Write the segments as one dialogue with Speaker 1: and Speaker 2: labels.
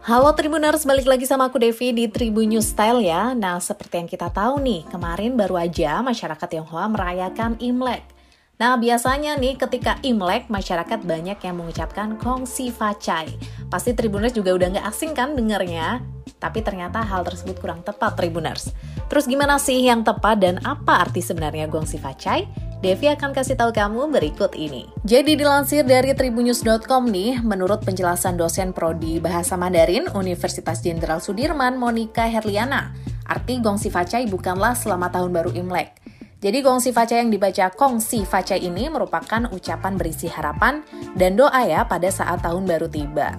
Speaker 1: Halo Tribuners, balik lagi sama aku Devi di Tribun News Style ya. Nah, seperti yang kita tahu nih, kemarin baru aja masyarakat Tionghoa merayakan Imlek. Nah, biasanya nih ketika Imlek, masyarakat banyak yang mengucapkan Kongsi Facai. Pasti Tribuners juga udah nggak asing kan dengernya? Tapi ternyata hal tersebut kurang tepat Tribuners. Terus gimana sih yang tepat dan apa arti sebenarnya Gongsi Facai? Devi akan kasih tahu kamu berikut ini. Jadi dilansir dari tribunnews.com nih, menurut penjelasan dosen prodi Bahasa Mandarin Universitas Jenderal Sudirman Monica Herliana, arti gongsi facai bukanlah selama tahun baru Imlek. Jadi gongsi facai yang dibaca kongsi facai ini merupakan ucapan berisi harapan dan doa ya pada saat tahun baru tiba.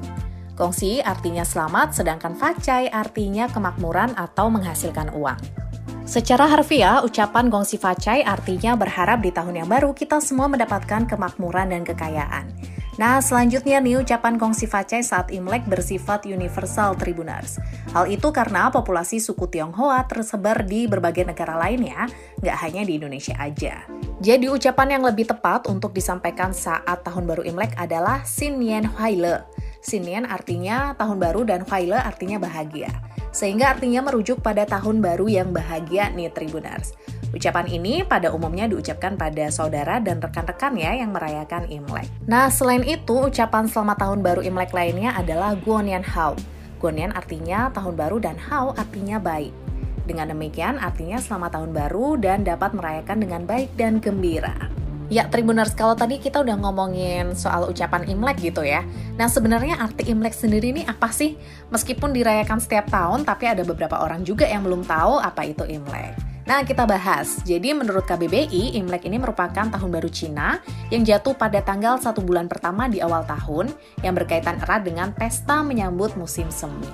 Speaker 1: Gongsi artinya selamat, sedangkan facai artinya kemakmuran atau menghasilkan uang. Secara harfiah, ucapan Gongsi Facai artinya berharap di tahun yang baru kita semua mendapatkan kemakmuran dan kekayaan. Nah, selanjutnya nih ucapan Gongsi Facai saat Imlek bersifat universal Tribuners. Hal itu karena populasi suku Tionghoa tersebar di berbagai negara lain ya, nggak hanya di Indonesia aja. Jadi ucapan yang lebih tepat untuk disampaikan saat tahun baru Imlek adalah Xin Nian Haile. Xin Nian artinya tahun baru dan Haile artinya bahagia sehingga artinya merujuk pada tahun baru yang bahagia nih Tribuners. Ucapan ini pada umumnya diucapkan pada saudara dan rekan-rekan ya yang merayakan Imlek. Nah, selain itu, ucapan selamat tahun baru Imlek lainnya adalah Guonian Hao. Guonian artinya tahun baru dan Hao artinya baik. Dengan demikian, artinya selamat tahun baru dan dapat merayakan dengan baik dan gembira. Ya, Tribuners, kalau tadi kita udah ngomongin soal ucapan Imlek gitu ya. Nah, sebenarnya arti Imlek sendiri ini apa sih? Meskipun dirayakan setiap tahun, tapi ada beberapa orang juga yang belum tahu apa itu Imlek. Nah, kita bahas. Jadi, menurut KBBI, Imlek ini merupakan tahun baru Cina yang jatuh pada tanggal satu bulan pertama di awal tahun yang berkaitan erat dengan pesta menyambut musim semi.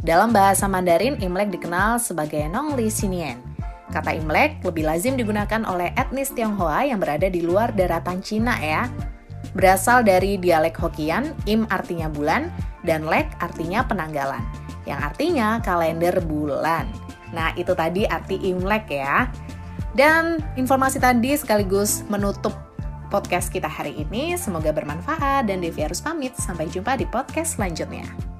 Speaker 1: Dalam bahasa Mandarin, Imlek dikenal sebagai Nongli Xinyan Kata Imlek lebih lazim digunakan oleh etnis Tionghoa yang berada di luar daratan Cina ya. Berasal dari dialek Hokkien, Im artinya bulan, dan Lek artinya penanggalan, yang artinya kalender bulan. Nah, itu tadi arti Imlek ya. Dan informasi tadi sekaligus menutup podcast kita hari ini. Semoga bermanfaat dan Devi harus pamit. Sampai jumpa di podcast selanjutnya.